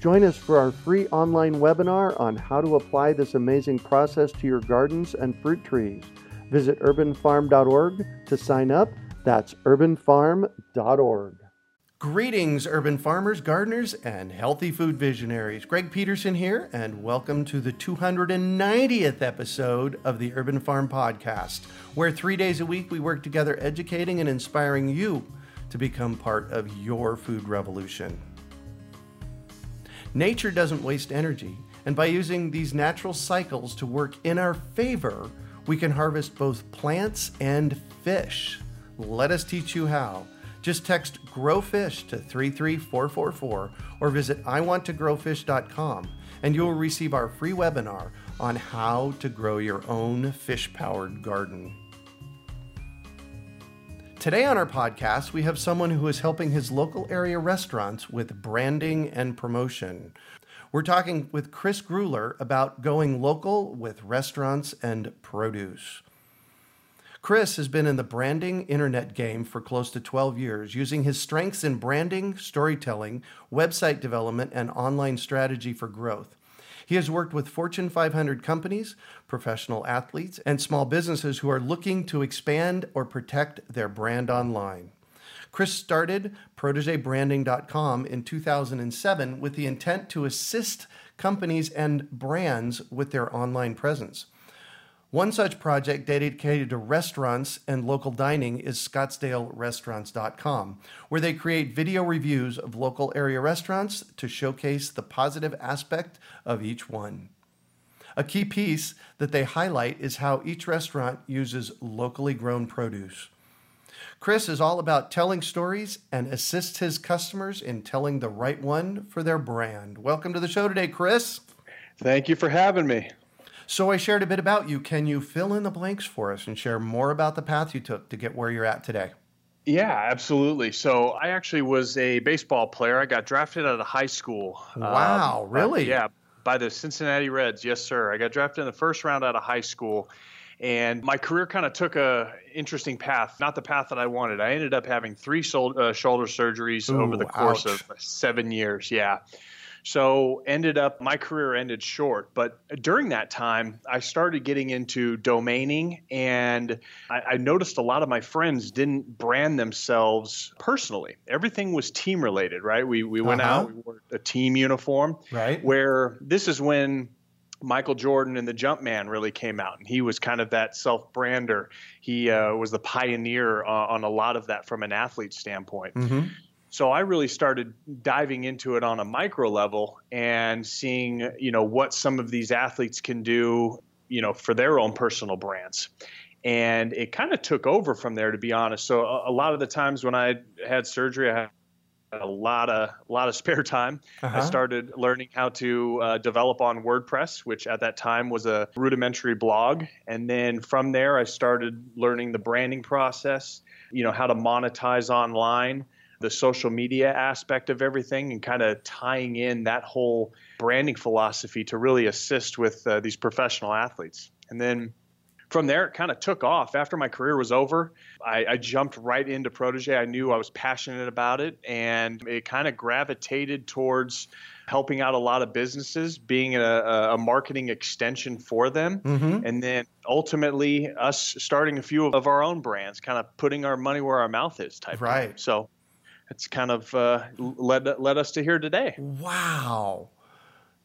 Join us for our free online webinar on how to apply this amazing process to your gardens and fruit trees. Visit urbanfarm.org to sign up. That's urbanfarm.org. Greetings, urban farmers, gardeners, and healthy food visionaries. Greg Peterson here, and welcome to the 290th episode of the Urban Farm Podcast, where three days a week we work together educating and inspiring you to become part of your food revolution. Nature doesn't waste energy, and by using these natural cycles to work in our favor, we can harvest both plants and fish. Let us teach you how. Just text GROWFISH to 33444 or visit iwanttogrowfish.com and you will receive our free webinar on how to grow your own fish powered garden. Today on our podcast, we have someone who is helping his local area restaurants with branding and promotion. We're talking with Chris Gruler about going local with restaurants and produce. Chris has been in the branding internet game for close to 12 years, using his strengths in branding, storytelling, website development, and online strategy for growth. He has worked with Fortune 500 companies, professional athletes, and small businesses who are looking to expand or protect their brand online. Chris started protegebranding.com in 2007 with the intent to assist companies and brands with their online presence. One such project dedicated to restaurants and local dining is ScottsdaleRestaurants.com, where they create video reviews of local area restaurants to showcase the positive aspect of each one. A key piece that they highlight is how each restaurant uses locally grown produce. Chris is all about telling stories and assists his customers in telling the right one for their brand. Welcome to the show today, Chris. Thank you for having me. So I shared a bit about you. Can you fill in the blanks for us and share more about the path you took to get where you're at today? Yeah, absolutely. So I actually was a baseball player. I got drafted out of high school. Wow, um, really? By, yeah, by the Cincinnati Reds. Yes, sir. I got drafted in the first round out of high school. And my career kind of took a interesting path, not the path that I wanted. I ended up having three shoulder, uh, shoulder surgeries Ooh, over the course ouch. of seven years. Yeah. So ended up my career ended short, but during that time I started getting into domaining, and I, I, noticed a lot of my friends didn't brand themselves personally. Everything was team related, right? We we went Uh-huh. out, we wore a team uniform, Right. where this is when Michael Jordan and the Jumpman really came out, and he was kind of that self-brander. He uh, was the pioneer uh, on a lot of that from an athlete standpoint. Mm-hmm. So I really started diving into it on a micro level and seeing, you know, what some of these athletes can do, you know, for their own personal brands. And it kind of took over from there, to be honest. So a, a lot of the times when I had surgery, I had a lot of a lot of spare time. Uh-huh. I started learning how to uh, develop on WordPress, which at that time was a rudimentary blog, and then from there I started learning the branding process. You know how to monetize online, the social media aspect of everything, and kind of tying in that whole branding philosophy to really assist with uh, these professional athletes. And then from there, it kind of took off. After my career was over, I, I, jumped right into Protege. I knew I was passionate about it, and it kind of gravitated towards helping out a lot of businesses, being a, a marketing extension for them, Mm-hmm. and then ultimately us starting a few of our own brands, kind of putting our money where our mouth is type. Right. Thing. So it's kind of uh, led led us to here today. Wow.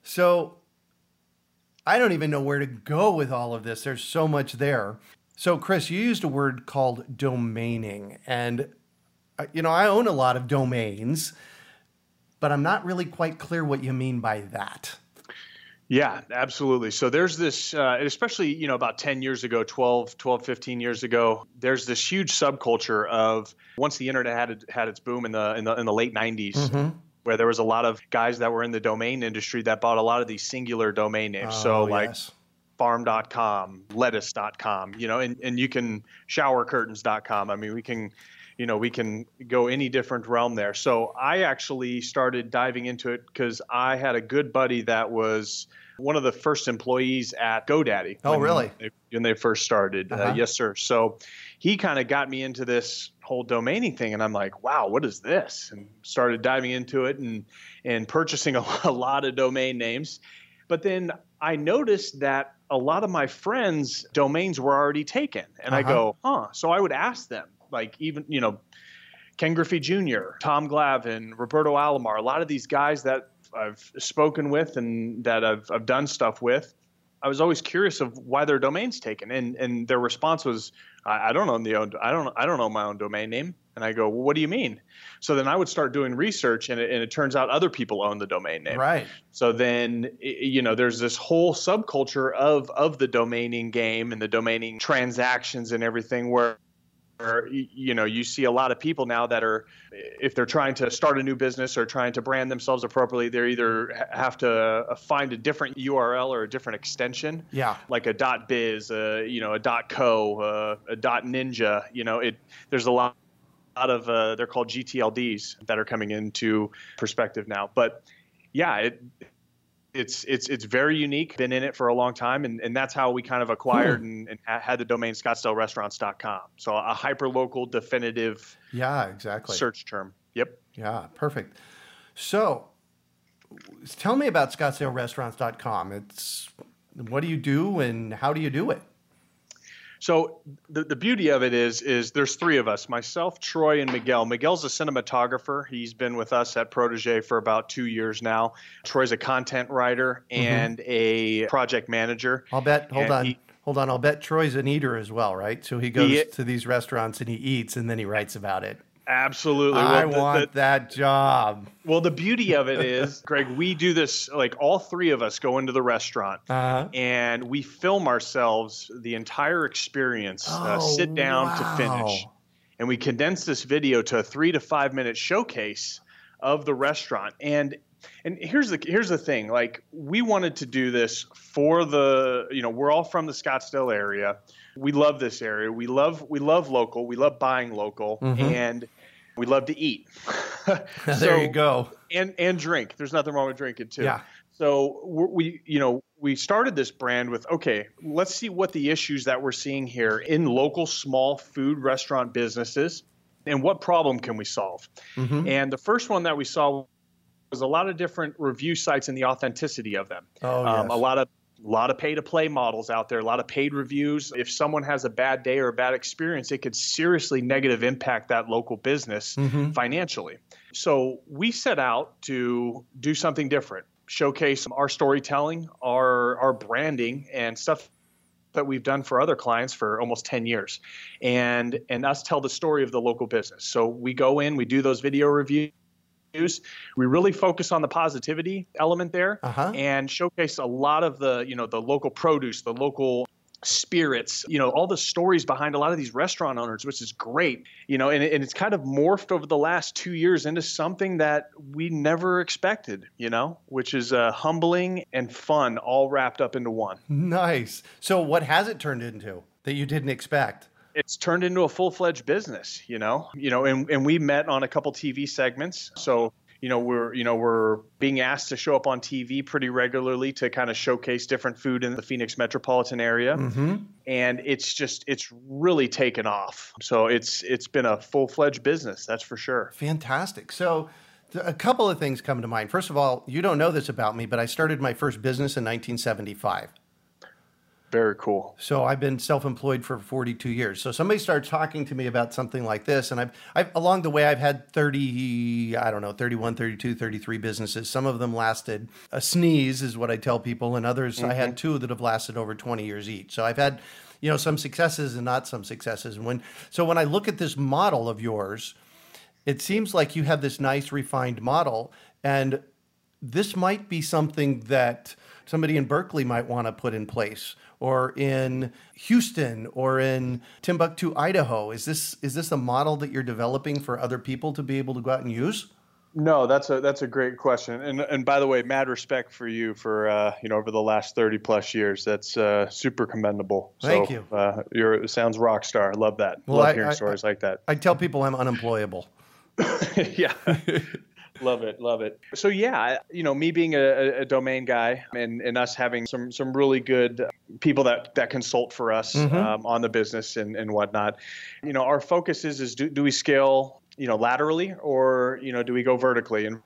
So I don't even know where to go with all of this. There's so much there. So, Chris, you used a word called domaining. And, uh, you know, I own a lot of domains, but I'm not really quite clear what you mean by that. Yeah, absolutely. So there's this, uh, especially, you know, about 10 years ago, 12, 12, 15 years ago, there's this huge subculture of once the internet had, had its boom in the, in the, in the late 90s, Mhm. where there was a lot of guys that were in the domain industry that bought a lot of these singular domain names. Oh, so like yes. farm.com, lettuce.com, you know, and, and you can showercurtains.com. I mean, we can, you know, we can go any different realm there. So I actually started diving into it because I had a good buddy that was one of the first employees at GoDaddy. Oh, when really? They, when they first started. Uh-huh. Uh, yes, sir. So he kind of got me into this whole domaining thing, and I'm like, wow, what is this? And started diving into it and and purchasing a, a lot of domain names. But then I noticed that a lot of my friends' domains were already taken, and I Uh-huh. go, huh? So I would ask them, like even you know. Ken Griffey Jr., Tom Glavine, Roberto Alomar, a lot of these guys that I've spoken with and that I've, I've done stuff with, I was always curious of why their domain's taken, and and their response was, I, I don't know the own, I don't I don't know my own domain name, and I go, well, what do you mean? So then I would start doing research, and it, and it turns out other people own the domain name. Right. So then, you know, there's this whole subculture of of the domaining game and the domaining transactions and everything where. Where, You know, you see a lot of people now that are, if they're trying to start a new business or trying to brand themselves appropriately, they're either have to uh, find a different URL or a different extension Yeah. like a dot biz, uh, you know, a dot co, uh, a dot ninja. You know, it there's a lot, lot of uh, they're called GTLDs that are coming into perspective now. But yeah, it it's it's it's very unique. Been in it for a long time, and, and that's how we kind of acquired and, and had the domain ScottsdaleRestaurants.com. So a hyper local definitive Yeah, exactly. search term. Yep. Yeah, perfect. So, tell me about ScottsdaleRestaurants.com. It's what do you do and how do you do it? So the, the beauty of it is is there's three of us, myself, Troy, and Miguel. Miguel's a cinematographer. He's been with us at Protege for about two years now. Troy's a content writer mm-hmm. and a project manager. I'll bet. Hold And on. he- hold on. I'll bet Troy's an eater as well, right? So he goes He- to these restaurants and he eats and then he writes about it. Absolutely. I Well, the- want the- that job. well, the beauty of it is, Greg, we do this like all three of us go into the restaurant Uh, and we film ourselves the entire experience, uh, Oh, sit down to finish. And we condense this video to a three to five minute showcase of the restaurant. And and here's the here's the thing, like we wanted to do this for the you know we're all from the Scottsdale area. We love this area. We love we love local. We love buying local, and we love to eat. Mm-hmm. there you go. and and drink. There's nothing wrong with drinking too. Yeah. So we, you know, we started this brand with okay, let's see what the issues that we're seeing here in local small food restaurant businesses, and what problem can we solve. Mm-hmm. And the first one that we saw was a lot of different review sites and the authenticity of them. Oh, Um, yes. A lot of a lot of pay to play models out there, a lot of paid reviews. If someone has a bad day or a bad experience, it could seriously negative impact that local business Mm-hmm. financially. So we set out to do something different, showcase our storytelling, our our branding and stuff that we've done for other clients for almost 10 years and and us tell the story of the local business. So we go in, we do those video reviews we really focus on the positivity element there Uh-huh. and showcase a lot of the you know the local produce the local spirits you know all the stories behind a lot of these restaurant owners which is great you know and, and it's kind of morphed over the last two years into something that we never expected you know which is uh, humbling and fun all wrapped up into one Nice. So, what has it turned into that you didn't expect? It's turned into a full-fledged business you know you know and, and we met on a couple tv segments so you know we're you know we're being asked to show up on tv pretty regularly to kind of showcase different food in the phoenix metropolitan area Mm-hmm. and it's just it's really taken off so it's it's been a full-fledged business that's for sure Fantastic. So, a couple of things come to mind. First of all, you don't know this about me, but I started my first business in 1975. Very cool So I've been self-employed for 42 years. So somebody starts talking to me about something like this and I've, I've along the way I've had 30 I don't know 31 32 33 businesses. Some of them lasted a sneeze is what I tell people and others I had mm-hmm. two that have lasted over 20 years each. So I've had you know some successes and not some successes and when so when I look at this model of yours it seems like you have this nice refined model and this might be something that somebody in Berkeley might want to put in place or in Houston or in Timbuktu, Idaho. Is this is this a model that you're developing for other people to be able to go out and use? No, that's a that's a great question, and and by the way, mad respect for you for uh, you know over the last thirty plus years. That's uh, super commendable. Thank so, you. Uh, you're it sounds rock star. I love that. Well, love I- hearing I- stories like that. I tell people I'm unemployable. yeah. Love it, love it. So yeah, you know, me being a, a- domain guy and, and us having some some really good people that that consult for us Mhm. um, on the business and, and whatnot. You know, our focus is is do, do we scale you know laterally or you know do we go vertically and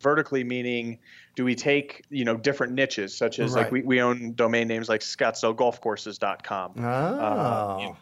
vertically meaning do we take you know different niches such as Right. like we, we own domain names like scottsdalegolfcourses.com Oh. Uh, you know,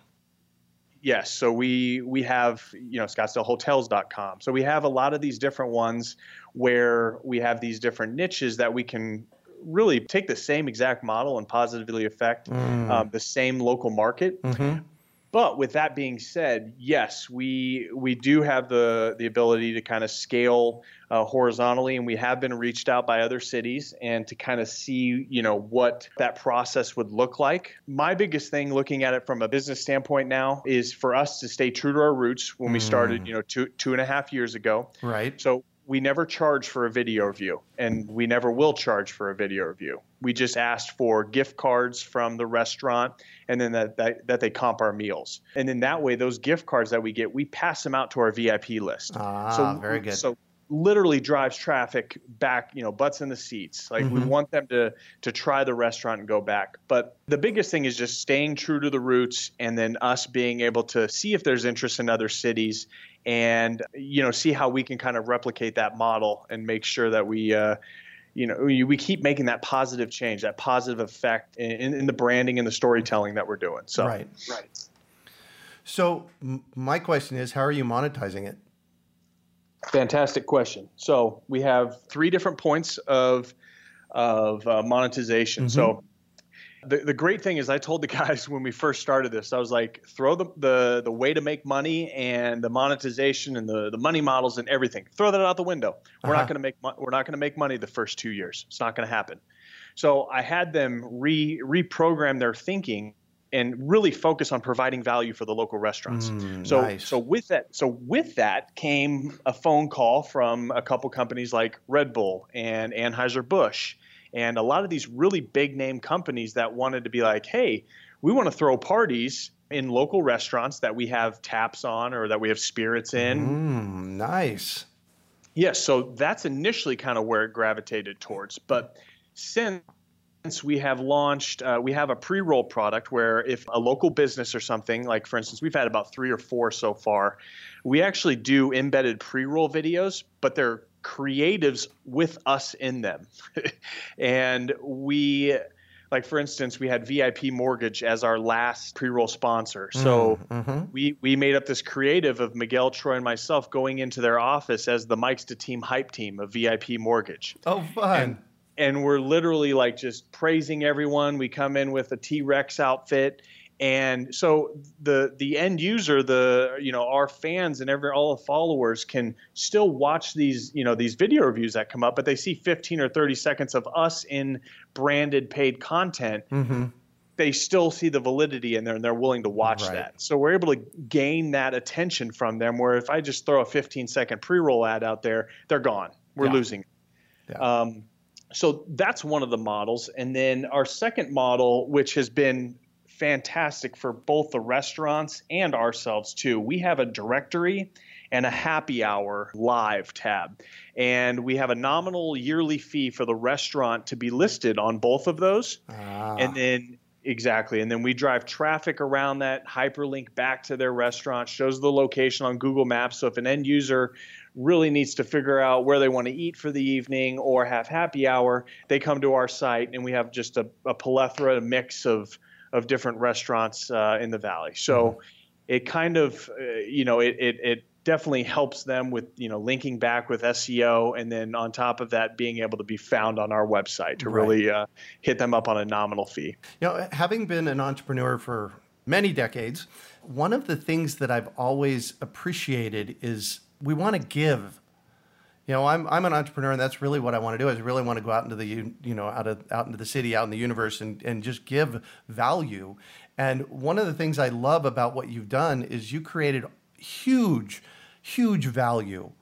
Yes, so we we have you know ScottsdaleHotels.com. So we have a lot of these different ones where we have these different niches that we can really take the same exact model and positively affect Mm. um, the same local market. Mhm. But with that being said, yes, we we do have the the ability to kind of scale uh, horizontally, and we have been reached out by other cities and to kind of see you know what that process would look like. My biggest thing, looking at it from a business standpoint now, is for us to stay true to our roots when we started, you know, two two and a half years ago. Right. So we never charge for a video review, and we never will charge for a video review. We just asked for gift cards from the restaurant, and then that, that, that they comp our meals. And then that way, those gift cards that we get, we pass them out to our VIP list. Ah, very good. So literally drives traffic back, you know, butts in the seats. Like we Mhm. want them to to try the restaurant and go back. But the biggest thing is just staying true to the roots and then us being able to see if there's interest in other cities and you know see how we can kind of replicate that model and make sure that we uh, you know we, we keep making that positive change that positive effect in, in the branding and the storytelling that we're doing so Right. right So m- my question is, how are you monetizing it? Fantastic question. So we have three different points of of uh, monetization. So the, the great thing is I told the guys when we first started this, I was like, throw the, the, the way to make money and the monetization and the, the money models and everything, throw that out the window. We're Uh-huh. not going to make mo- we're not going to make money the first two years. It's not going to happen. So I had them re reprogram their thinking and really focus on providing value for the local restaurants. Mm, so nice. so with that so with that came a phone call from a couple companies like Red Bull and Anheuser Busch and a lot of these really big name companies that wanted to be like, hey, we want to throw parties in local restaurants that we have taps on or that we have spirits in. Mm, nice. Yes, so that's initially kind of where it gravitated towards. But since we have launched, uh, we have a pre roll product where if a local business or something, like for instance, we've had about three or four so far, we actually do embedded pre roll videos, but they're creatives with us in them. and we, like for instance, we had VIP Mortgage as our last pre roll sponsor. So Mhm. we we made up this creative of Miguel, Troy, and myself going into their office as the Mike's to Team hype team of VIP Mortgage. Oh, fun. And, and we're literally like just praising everyone. We come in with a T Rex outfit. And so the the end user, the you know our fans and every all the followers can still watch these you know these video reviews that come up, but they see 15 or 30 seconds of us in branded paid content hmm they still see the validity in there and they're willing to watch Right. that. So we're able to gain that attention from them. Where if I just throw a 15 second pre roll ad out there, they're gone. We're Yeah. losing. Yeah. Um, so that's one of the models. And then our second model, which has been fantastic for both the restaurants and ourselves too, we have a directory and a happy hour live tab. And we have a nominal yearly fee for the restaurant to be listed on both of those. Ah, and then exactly. And then we drive traffic around that hyperlink back to their restaurant shows the location on google maps. So if an end user really needs to figure out where they want to eat for the evening or have happy hour they come to our site and we have just a, a plethora a mix of of different restaurants uh, in the valley so it kind of uh, you know it, it it definitely helps them with you know linking back with SEO and then on top of that being able to be found on our website to Right. really uh, hit them up on a nominal fee. You know, having been an entrepreneur for many decades, one of the things that I've always appreciated is we want to give. You know, I'm I'm an entrepreneur, and that's really what I want to do. Is I really want to go out into the you know out of out into the city, out in the universe, and and just give value. And one of the things I love about what you've done is you created huge, huge value.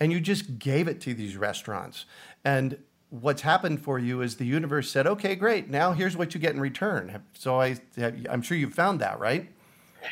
and you just gave it to these restaurants. And what's happened for you is the universe said, okay, great. Now here's what you get in return. So I, I'm sure you've found that, right?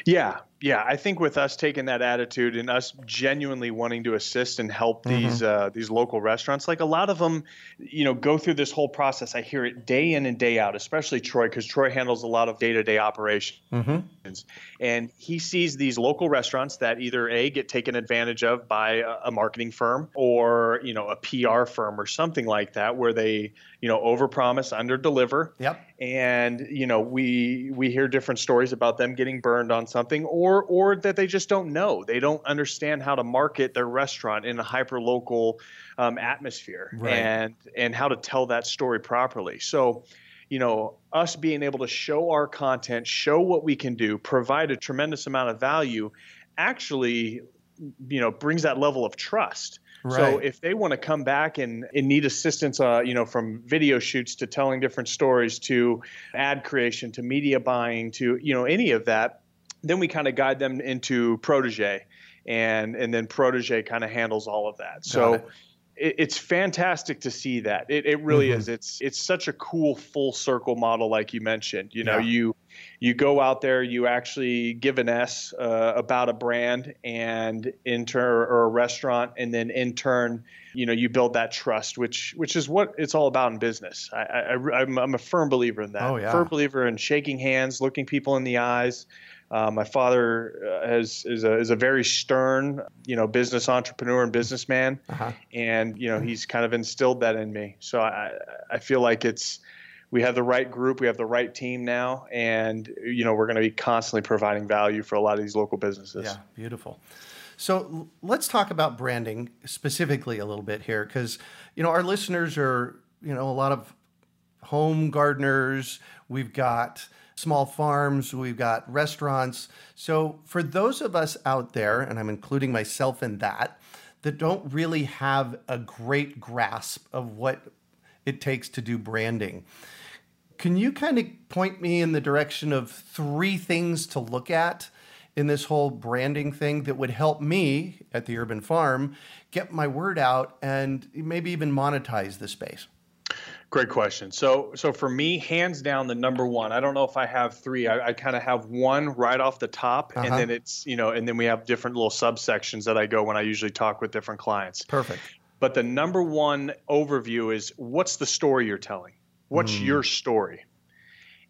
Yeah, yeah. I think with us taking that attitude and us genuinely wanting to assist and help mm-hmm. these uh, these local restaurants, like a lot of them, you know, go through this whole process. I hear it day in and day out, especially Troy, because Troy handles a lot of day to day operations, mm-hmm. and he sees these local restaurants that either a get taken advantage of by a, a marketing firm or you know a PR firm or something like that, where they you know overpromise, underdeliver. Yep. And you know we we hear different stories about them getting burned on something, or or that they just don't know. They don't understand how to market their restaurant in a hyper local um, atmosphere, right. and and how to tell that story properly. So you know, us being able to show our content, show what we can do, provide a tremendous amount of value, actually, you know, brings that level of trust. Right. So if they want to come back and, and need assistance, uh, you know, from video shoots to telling different stories to ad creation to media buying to you know any of that, then we kind of guide them into Protege, and and then Protege kind of handles all of that. So. It it's fantastic to see that. It, it really mm-hmm. is. It's it's such a cool full circle model, like you mentioned. You know, yeah. you you go out there, you actually give an S uh, about a brand and intern or a restaurant, and then in turn, you know, you build that trust, which which is what it's all about in business. I, I, I'm, I'm a firm believer in that. Oh, yeah. Firm believer in shaking hands, looking people in the eyes. Uh, my father uh, has is a is a very stern, you know, business entrepreneur and businessman, uh-huh. and you know he's kind of instilled that in me. So I I feel like it's we have the right group, we have the right team now, and you know we're going to be constantly providing value for a lot of these local businesses. Yeah, beautiful. So let's talk about branding specifically a little bit here, because you know our listeners are you know a lot of home gardeners. We've got small farms, we've got restaurants. So for those of us out there, and I'm including myself in that, that don't really have a great grasp of what it takes to do branding. Can you kind of point me in the direction of three things to look at in this whole branding thing that would help me at the urban farm get my word out and maybe even monetize the space? Great question. So, so for me, hands down, the number one. I don't know if I have three. I, I kind of have one right off the top, uh-huh. and then it's you know, and then we have different little subsections that I go when I usually talk with different clients. Perfect. But the number one overview is what's the story you're telling? What's mm. your story?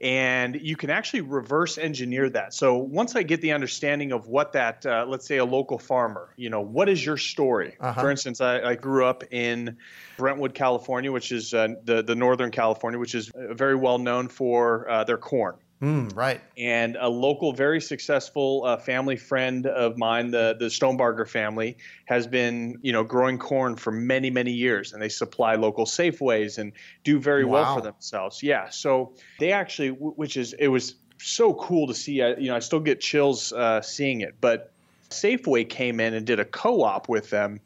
And you can actually reverse engineer that. So once I get the understanding of what that, uh, let's say a local farmer, you know, what is your story? Uh-huh. For instance, I, I, grew up in Brentwood, California, which is uh, the the northern California, which is very well known for uh, their corn. Mm, right. And a local, very successful uh, family friend of mine, the the Stonebarger family, has been you know growing corn for many many years, and they supply local Safeways and do very wow. well for themselves. Yeah. So they actually, which is it was so cool to see. I, you know, I still get chills uh, seeing it, but Safeway came in and did a co-op with them,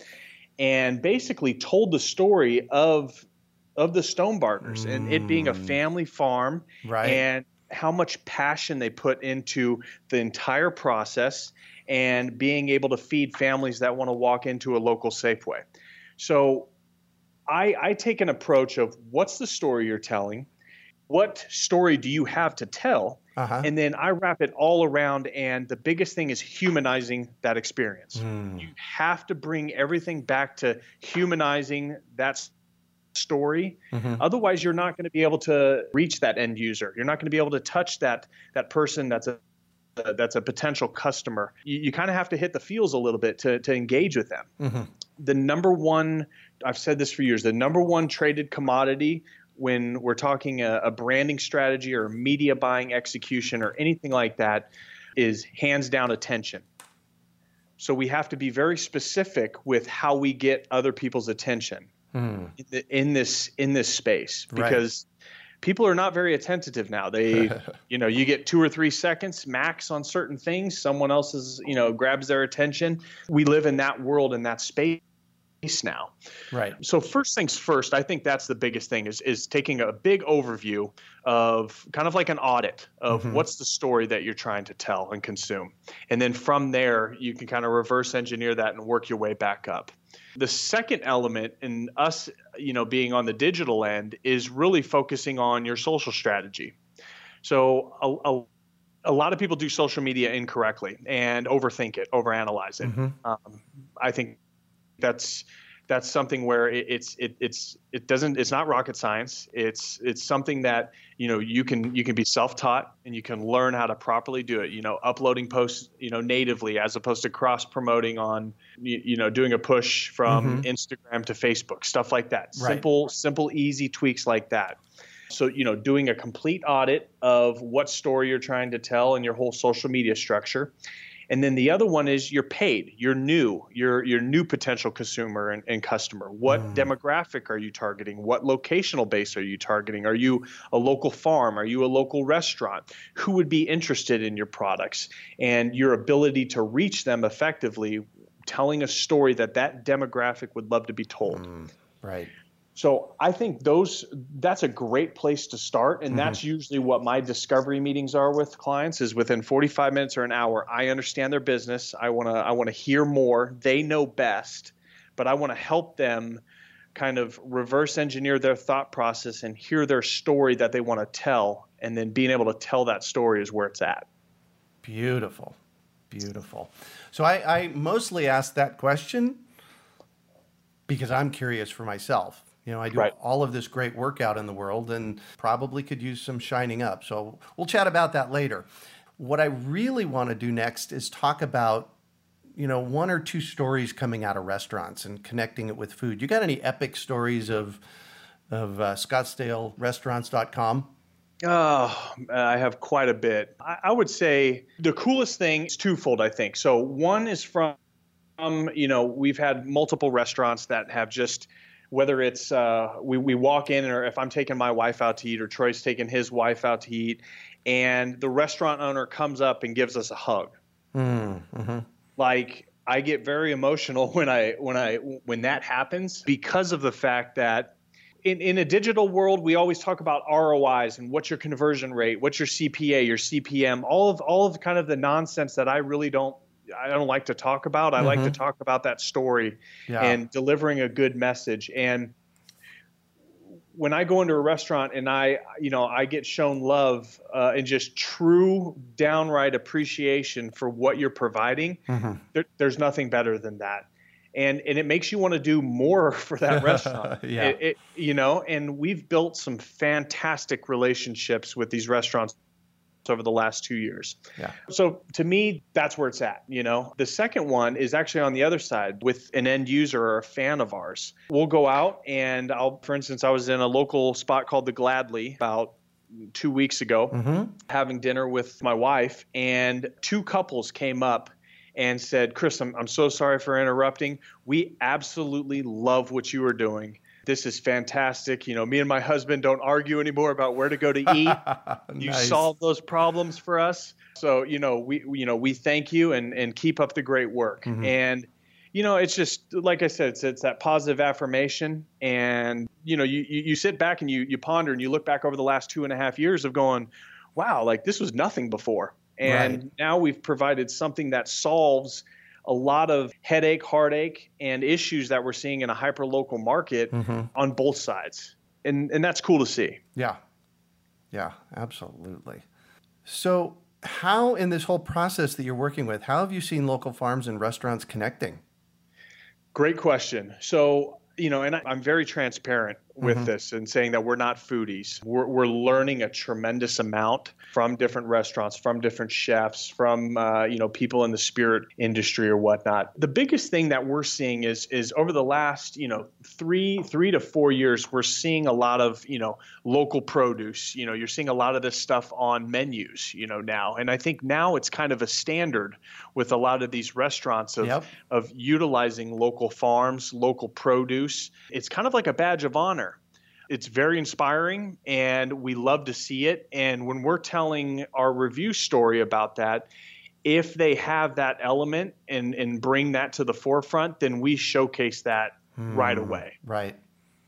and basically told the story of of the Stonebargers mm. and it being a mm. family farm, right. and how much passion they put into the entire process and being able to feed families that want to walk into a local Safeway. So I, I take an approach of what's the story you're telling? What story do you have to tell? Uh-huh. And then I wrap it all around. And the biggest thing is humanizing that experience. Mm. You have to bring everything back to humanizing that story. Mm-hmm. Otherwise, you're not going to be able to reach that end user. You're not going to be able to touch that that person that's a that's a potential customer. You, you kind of have to hit the feels a little bit to to engage with them. Mm-hmm. The number one, I've said this for years, the number one traded commodity when we're talking a, a branding strategy or media buying execution or anything like that is hands down attention. So we have to be very specific with how we get other people's attention mm. in, the, in, this in this space because right. people are not very attentive now. They, you know, you get two or three seconds max on certain things. Someone else's, you know, grabs their attention. We live in that world in that space now. Right. So first things first, I think that's the biggest thing is is taking a big overview of kind of like an audit of mm-hmm. what's the story that you're trying to tell and consume. And then from there you can kind of reverse engineer that and work your way back up. The second element in us, you know, being on the digital end is really focusing on your social strategy. So a, a a lot of people do social media incorrectly and overthink it, overanalyze it. Mm-hmm. Um, I think that's that's something where it, it's it, it's it doesn't it's not rocket science. It's it's something that you know you can you can be self taught and you can learn how to properly do it. You know, uploading posts you know natively as opposed to cross promoting on you, you, know doing a push from mm-hmm. Instagram to Facebook, stuff like that. Right. Simple simple easy tweaks like that. So, you know, doing a complete audit of what story you're trying to tell and your whole social media structure. And then the other one is you're paid, you're new, you're your new potential consumer and, and customer. What mm. demographic are you targeting? What locational base are you targeting? Are you a local farm? Are you a local restaurant? Who would be interested in your products? And your ability to reach them effectively, telling a story that that demographic would love to be told. Mm. Right. So I think those that's a great place to start, and mm-hmm. that's usually what my discovery meetings are with clients. Is within 45 minutes or an hour, I understand their business. I want to I want to hear more. They know best, but I want to help them kind of reverse engineer their thought process and hear their story that they want to tell, and then being able to tell that story is where it's at. Beautiful, beautiful. So I, I mostly asked that question because I'm curious for myself you know, I do right. all of this great work out in the world and probably could use some shining up. So we'll chat about that later. What I really want to do next is talk about, you know, one or two stories coming out of restaurants and connecting it with food. You got any epic stories of of uh, ScottsdaleRestaurants.com? Oh, I have quite a bit. I, I would say the coolest thing is twofold. I think so. One is from, um, you know, we've had multiple restaurants that have just whether it's uh, we, we walk in or if I'm taking my wife out to eat or Troy's taking his wife out to eat, and the restaurant owner comes up and gives us a hug. Mm-hmm. Like I get very emotional when I when I when that happens because of the fact that in, in a digital world, we always talk about ROIs and what's your conversion rate, what's your CPA, your CPM, all of all of kind of the nonsense that I really don't I don't like to talk about. I mm-hmm. like to mm-hmm. talk about that story yeah. and delivering a good message. And when I go into a restaurant and I, you know, I get shown love uh, and just true, downright appreciation for what you're providing, mm-hmm. there, there's nothing better than that. And, and it makes you want to do more for that restaurant. yeah. It, it, you know, and we've built some fantastic relationships with these restaurants over the last two years. Yeah. So to me, that's where it's at. You know, the second one is actually on the other side with an end user or a fan of ours. We'll go out and I'll, for instance, I was in a local spot called the Gladly about two weeks ago, mm-hmm. having dinner with my wife, and two couples came up and said, Chris, I'm, I'm so sorry for interrupting. We absolutely love what you are doing this is fantastic. You know, me and my husband don't argue anymore about where to go to eat. nice. You solve those problems for us. So, you know, we, you know, we thank you and, and keep up the great work. Mm-hmm. And, you know, it's just, like I said, it's, it's that positive affirmation. And, you know, you, you, you sit back and you, you ponder and you look back over the last two and a half years of going, wow, like this was nothing before. And right. now we've provided something that solves – a lot of headache, heartache, and issues that we're seeing in a hyper local market mm-hmm. on both sides. And, and that's cool to see. Yeah. Yeah, absolutely. So, how in this whole process that you're working with, how have you seen local farms and restaurants connecting? Great question. So, you know, and I, am very transparent with mm-hmm. this and saying that we're not foodies. We're, we're learning a tremendous amount from different restaurants, from different chefs, from uh, you know people in the spirit industry or whatnot. The biggest thing that we're seeing is is over the last you know three three to four years, we're seeing a lot of you know local produce. You know, you're seeing a lot of this stuff on menus. You know now, and I think now it's kind of a standard with a lot of these restaurants of yep. of utilizing local farms, local produce. It's kind of like a badge of honor it's very inspiring and we love to see it. And when we're telling our review story about that, if they have that element and, and bring that to the forefront, then we showcase that mm, right away. Right.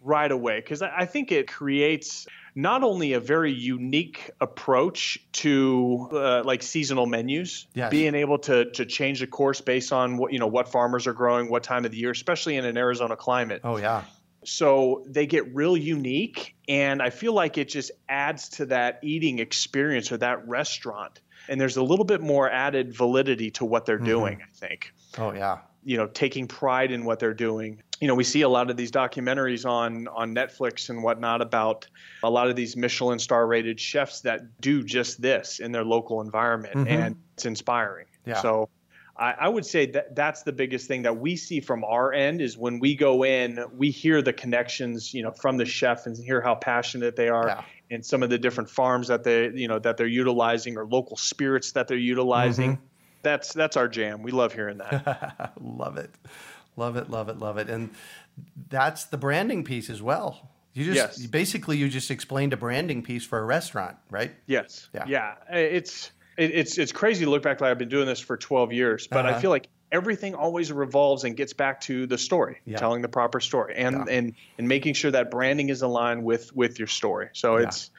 right away because I think it creates not only a very unique approach to uh, like seasonal menus, yes. being able to to change the course based on what you know what farmers are growing, what time of the year, especially in an Arizona climate. Oh yeah. So they get real unique, and I feel like it just adds to that eating experience or that restaurant. And there's a little bit more added validity to what they're mm-hmm. doing. I think. Oh yeah. You know, taking pride in what they're doing you know, we see a lot of these documentaries on on Netflix and whatnot about a lot of these Michelin star rated chefs that do just this in their local environment, mm-hmm. and it's inspiring. Yeah. So. I, I would say that that's the biggest thing that we see from our end is when we go in, we hear the connections, you know, from the chef and hear how passionate they are, yeah. and some of the different farms that they, you know, that they're utilizing or local spirits that they're utilizing. Mm-hmm. That's that's our jam. We love hearing that. love it. Love it, love it, love it. And that's the branding piece as well. You just yes. basically you just explained a branding piece for a restaurant, right? Yes. Yeah. Yeah. It's it, it's it's crazy to look back like I've been doing this for 12 years, but uh-huh. I feel like everything always revolves and gets back to the story, yeah. telling the proper story, and yeah. and and making sure that branding is aligned with with your story. So yeah. it's,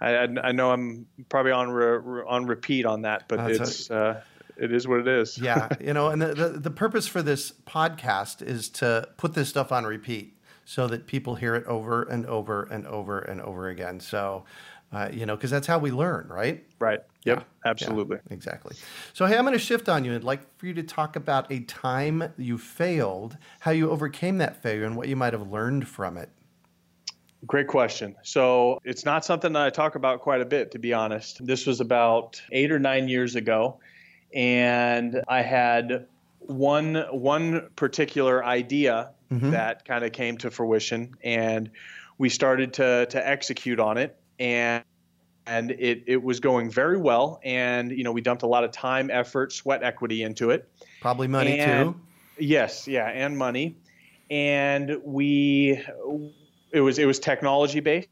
I, I know I'm probably on re, on repeat on that, but it's. Uh, it is what it is. yeah, you know, and the, the, the purpose for this podcast is to put this stuff on repeat so that people hear it over and over and over and over again. So, uh, you know, because that's how we learn, right? Right. Yep. Yeah. Absolutely. Yeah, exactly. So, hey, I'm going to shift on you. I'd like for you to talk about a time you failed, how you overcame that failure, and what you might have learned from it. Great question. So, it's not something that I talk about quite a bit, to be honest. This was about eight or nine years ago and I had one one particular idea mm-hmm. that kind of came to fruition, and we started to to execute on it, and and it it was going very well, and you know we dumped a lot of time, effort, sweat equity into it. Probably money and, too. Yes, yeah, and money, and we it was it was technology based,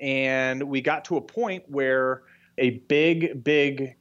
and we got to a point where a big big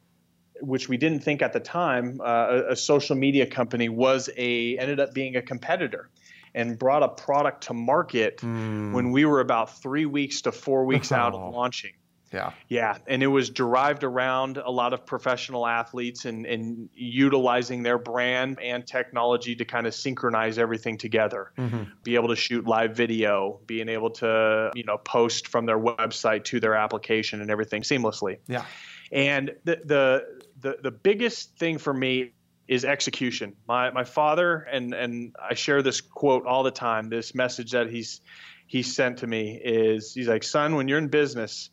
which we didn't think at the time, uh, a, a, social media company was a ended up being a competitor, and brought a product to market mm. when we were about three weeks to four weeks out of launching. Yeah. Yeah. And it was derived around a lot of professional athletes and, and utilizing their brand and technology to kind of synchronize everything together. Mm-hmm. Be able to shoot live video, being able to, you know, post from their website to their application and everything seamlessly. Yeah. And the the the, the biggest thing for me is execution. My my father and and I share this quote all the time. This message that he's he sent to me is he's like, son, when you're in business,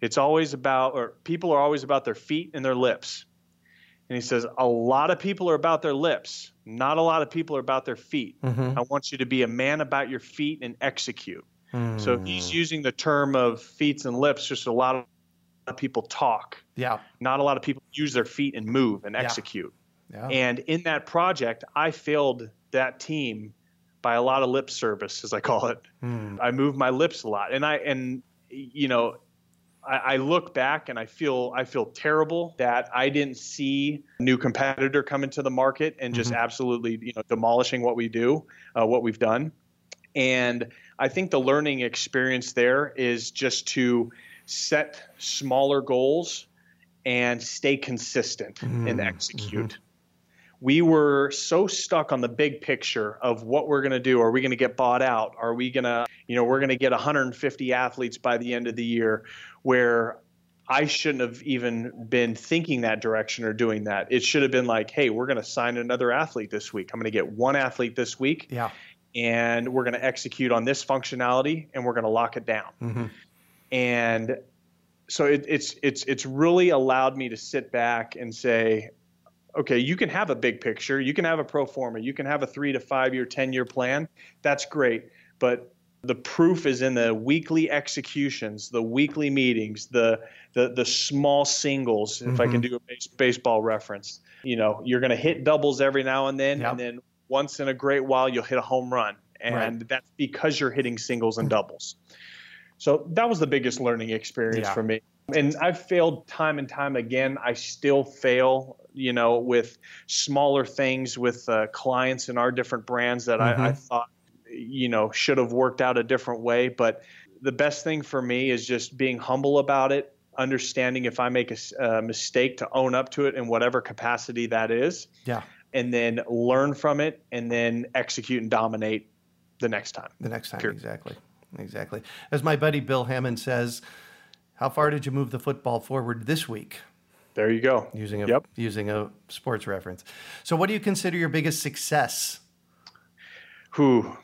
it's always about or people are always about their feet and their lips. And he says a lot of people are about their lips. Not a lot of people are about their feet. Mm-hmm. I want you to be a man about your feet and execute. Mm. So he's using the term of feet and lips. Just a lot of of people talk. Yeah. Not a lot of people use their feet and move and execute. Yeah. And in that project, I failed that team by a lot of lip service, as I call it. Hmm. I moved my lips a lot, and I and you know, I, I, look back and I feel I feel terrible that I didn't see a new competitor come into the market and just mm-hmm. absolutely you know demolishing what we do, uh, what we've done. And I think the learning experience there is just to set smaller goals and stay consistent mm, and execute. Mm-hmm. We were so stuck on the big picture of what we're going to do. Are we going to get bought out? Are we going to, you know, we're going to get 150 athletes by the end of the year where I shouldn't have even been thinking that direction or doing that. It should have been like, hey, we're going to sign another athlete this week. I'm going to get one athlete this week. Yeah. And we're going to execute on this functionality and we're going to lock it down. Mm-hmm and so it, it's it's it's really allowed me to sit back and say, okay, you can have a big picture, you can have a pro forma, you can have a three to five year, ten year plan. That's great, but the proof is in the weekly executions, the weekly meetings, the the the small singles. If mm-hmm. I can mm-hmm. do a base, baseball reference, you know, you're going to hit doubles every now and then, yep. and then once in a great while you'll hit a home run, and right. that's because you're hitting singles and doubles. So that was the biggest learning experience yeah. for me. And I've failed time and time again. I still fail, you know, with smaller things with uh, clients in our different brands that mm-hmm. I, I, thought, you know, should have worked out a different way. But the best thing for me is just being humble about it, understanding if I make a, a mistake to own up to it in whatever capacity that is. Yeah. And then learn from it and then execute and dominate the next time. The next time, exactly. Exactly. As my buddy Bill Hammond says, how far did you move the football forward this week? There you go. Using a yep. using a sports reference. So, what do you consider your biggest success? Who?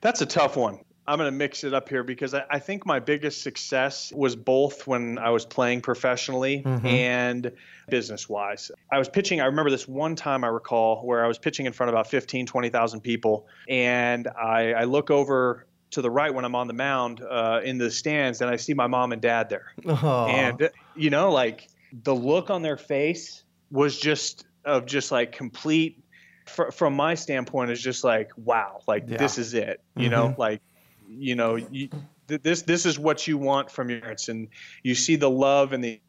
That's a tough one. I'm going to mix it up here because I, I, think my biggest success was both when I was playing professionally mm-hmm. and business wise. I was pitching, I remember this one time I recall where I was pitching in front of about 15, 20,000 people. And I, I look over to the right when I'm on the mound uh, in the stands and I see my mom and dad there. Aww. And, you know, like the look on their face was just of just like complete from my standpoint is just like wow like yeah. this is it you mm-hmm. know like you know you, th- this this is what you want from your parents and you see the love and the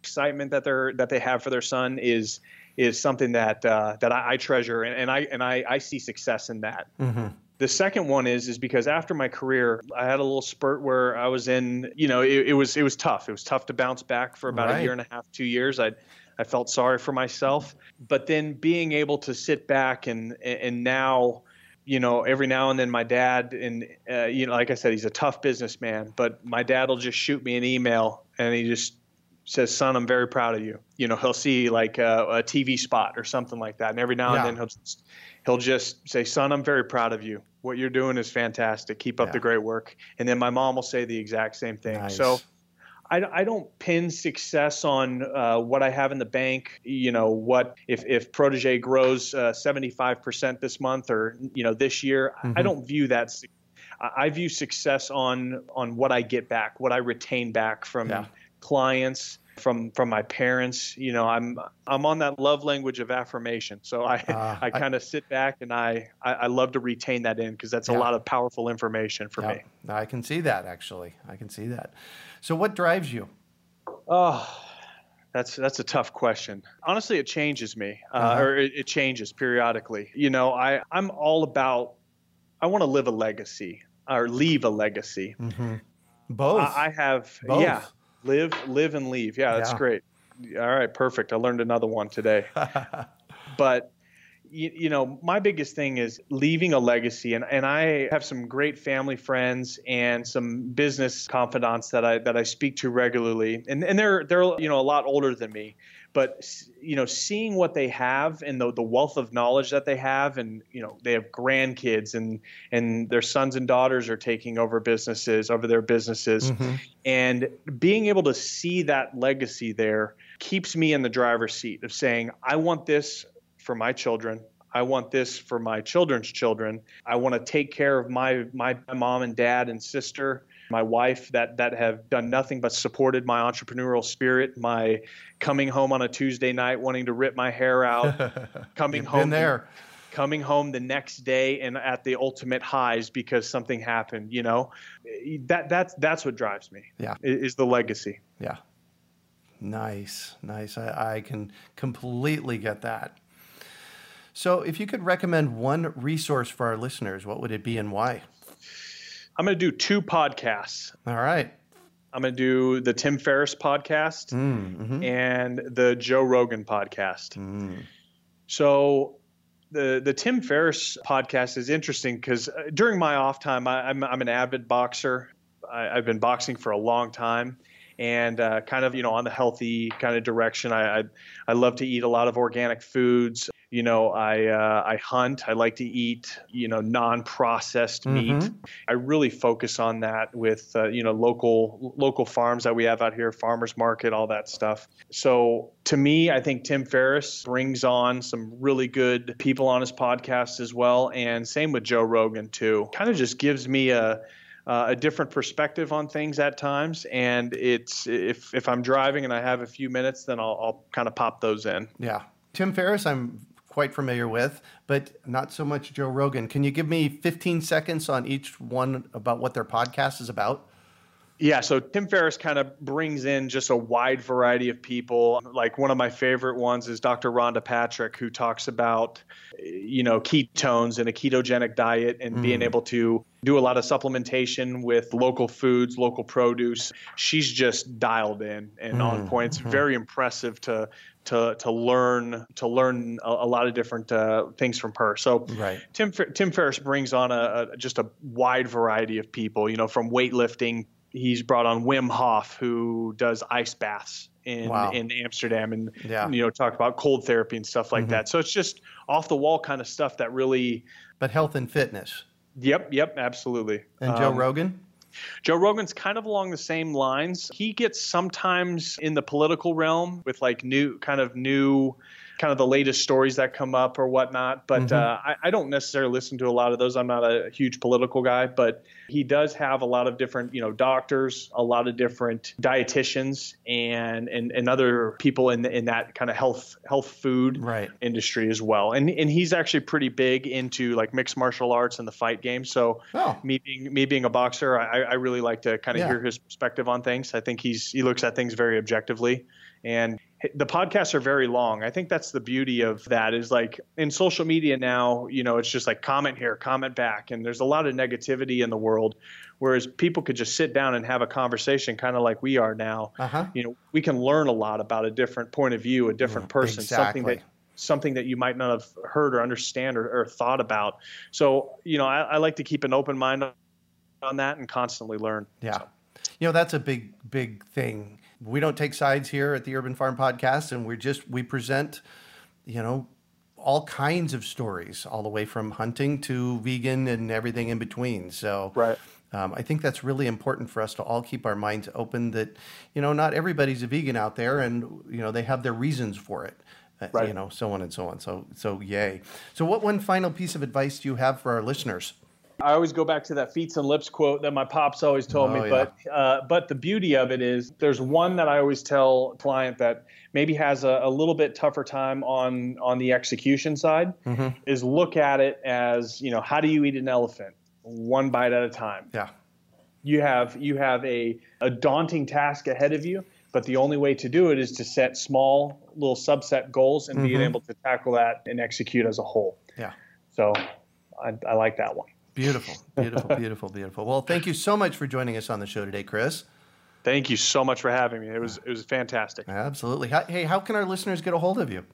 excitement that they're that they have for their son is is something that uh, that I, I treasure and, and, I and I, I see success in that. Mm-hmm. The second one is is because after my career, I had a little spurt where I was in. You know, it, it was it was tough. It was tough to bounce back for about right. a year and a half, two years. I I felt sorry for myself, but then being able to sit back and and now you know, every now and then my dad, and uh, you know, like I said, he's a tough businessman, but my dad will just shoot me an email and he just says, "Son, I'm very proud of you." You know, he'll see like a, a TV spot or something like that, and every now yeah. and then he'll just, he'll just say, "Son, I'm very proud of you. What you're doing is fantastic. Keep up yeah. the great work." And then my mom will say the exact same thing. Nice. So I, I don't pin success on uh, what I have in the bank. You know, what if if Protege grows uh, seventy five percent this month or you know this year? Mm-hmm. I don't view that. I view success on on what I get back, what I retain back from yeah. clients, from from my parents. You know, I'm I'm on that love language of affirmation. So I uh, I kind of sit back and I, I, I love to retain that in because that's yeah. a lot of powerful information for yeah. me. I can see that actually. I can see that. So what drives you? Oh, that's that's a tough question. Honestly, it changes me, uh, uh-huh. or it, it, changes periodically. You know, I I'm all about. I want to live a legacy or leave a legacy. Mm-hmm. Both. I, I have. Both. Yeah. Live, live, and leave. Yeah, that's yeah. great. All right, perfect. I learned another one today. but you, you, know, my biggest thing is leaving a legacy, and, and I have some great family friends and some business confidants that I that I speak to regularly, and and they're they're you know a lot older than me, but you know seeing what they have and the the wealth of knowledge that they have, and you know they have grandkids and and their sons and daughters are taking over businesses over their businesses, mm-hmm. and being able to see that legacy there keeps me in the driver's seat of saying I want this for my children. I want this for my children's children. I want to take care of my my mom and dad and sister, my wife that that have done nothing but supported my entrepreneurial spirit, my coming home on a Tuesday night wanting to rip my hair out, coming home there. Coming home the next day and at the ultimate highs because something happened, you know, that that's that's what drives me. Yeah, is the legacy. Yeah, nice, nice. I, I can completely get that. So, if you could recommend one resource for our listeners, what would it be and why? I'm going to do two podcasts. All right. I'm going to do the Tim Ferriss podcast mm, mm-hmm. and the Joe Rogan podcast. Mm. So, the the Tim Ferriss podcast is interesting because uh, during my off time, I, am I'm, I'm an avid boxer. I, have been boxing for a long time, and uh, kind of you know on the healthy kind of direction. I, I I love to eat a lot of organic foods you know i uh, i hunt i like to eat you know non-processed mm-hmm. meat i really focus on that with uh, you know local local farms that we have out here farmers market all that stuff so to me i think tim ferriss brings on some really good people on his podcast as well and same with joe rogan too kind of just gives me a uh, a different perspective on things at times. And it's if if I'm driving and I have a few minutes, then I'll, I'll kind of pop those in. Yeah, Tim Ferriss, I'm quite familiar with, but not so much Joe Rogan. Can you give me 15 seconds on each one about what their podcast is about? Yeah, so Tim Ferriss kind of brings in just a wide variety of people. Like one of my favorite ones is Dr. Rhonda Patrick, who talks about, you know, ketones and a ketogenic diet and mm. being able to do a lot of supplementation with local foods, local produce. She's just dialed in and mm. on point. It's mm-hmm. very impressive to to to learn to learn a, a lot of different uh, things from her. So right. Tim Tim Ferriss brings on a, a, just a wide variety of people. You know, from weightlifting he's brought on Wim Hof, who does ice baths in wow. in Amsterdam, and yeah. you know talk about cold therapy and stuff like mm-hmm. that. So it's just off the wall kind of stuff that really. But health and fitness. Yep, yep, absolutely. And Joe um, Rogan. Joe Rogan's kind of along the same lines. He gets sometimes in the political realm with like new kind of new kind of the latest stories that come up or whatnot. But mm-hmm. uh, I, I, don't necessarily listen to a lot of those. I'm not a huge political guy, but he does have a lot of different, you know, doctors, a lot of different dietitians, and and, and other people in in that kind of health health food right. industry as well. And and he's actually pretty big into like mixed martial arts and the fight game. So oh. me being me being a boxer, I, I really like to kind of yeah. hear his perspective on things. I think he's he looks at things very objectively and the podcasts are very long. I think that's the beauty of that is like in social media now, you know, it's just like comment here, comment back. And there's a lot of negativity in the world. Whereas people could just sit down and have a conversation kind of like we are now. Uh-huh. You know, we can learn a lot about a different point of view, a different mm, person, exactly. something that something that you might not have heard or understand or, or thought about. So, you know, I, I, like to keep an open mind on that and constantly learn. Yeah. So. You know, that's a big, big thing we don't take sides here at the Urban Farm Podcast, and we're just we present, you know, all kinds of stories, all the way from hunting to vegan and everything in between. So, right. Um, I think that's really important for us to all keep our minds open. That you know, not everybody's a vegan out there, and you know they have their reasons for it. Uh, right. You know, so on and so on. So, so yay. So, what one final piece of advice do you have for our listeners? I always go back to that feet and lips quote that my pops always told oh, me. Yeah. But uh, but the beauty of it is there's one that I always tell a client that maybe has a, a little bit tougher time on on the execution side mm-hmm. is look at it as you know how do you eat an elephant one bite at a time. Yeah. You have you have a, a daunting task ahead of you, but the only way to do it is to set small little subset goals and mm-hmm. being able to tackle that and execute as a whole. Yeah. So I, I like that one. Beautiful, beautiful, beautiful, beautiful. Well, thank you so much for joining us on the show today, Chris. Thank you so much for having me. It was it was fantastic. Absolutely. Hey, how can our listeners get a hold of you?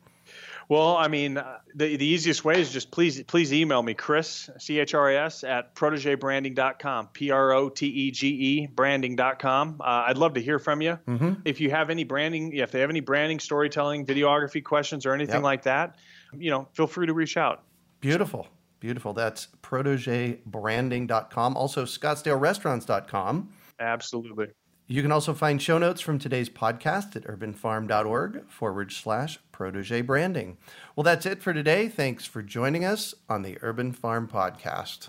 Well, I mean, uh, the, the easiest way is just please please email me, Chris, C H R A S, at protegebranding.com, P R O T E G E, branding.com. Uh, I'd love to hear from you. Mm-hmm. If you have any branding, if they have any branding, storytelling, videography questions, or anything yep. like that, you know, feel free to reach out. Beautiful. Beautiful. That's protegebranding.com. Also, scottsdalerestaurants.com. Absolutely. You can also find show notes from today's podcast at urbanfarm.org forward slash protege branding. Well, that's it for today. Thanks for joining us on the Urban Farm Podcast.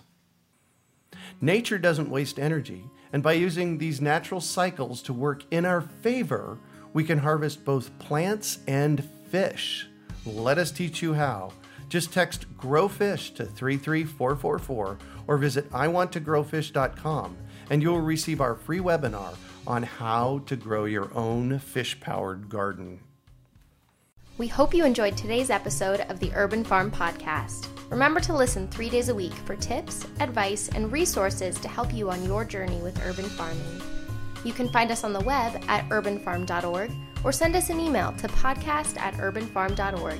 Nature doesn't waste energy, and by using these natural cycles to work in our favor, we can harvest both plants and fish. Let us teach you how. Just text GROWFISH to 33444 or visit iwanttogrowfish.com and you will receive our free webinar on how to grow your own fish powered garden. We hope you enjoyed today's episode of the Urban Farm Podcast. Remember to listen three days a week for tips, advice, and resources to help you on your journey with urban farming. You can find us on the web at urbanfarm.org or send us an email to podcast at urbanfarm.org.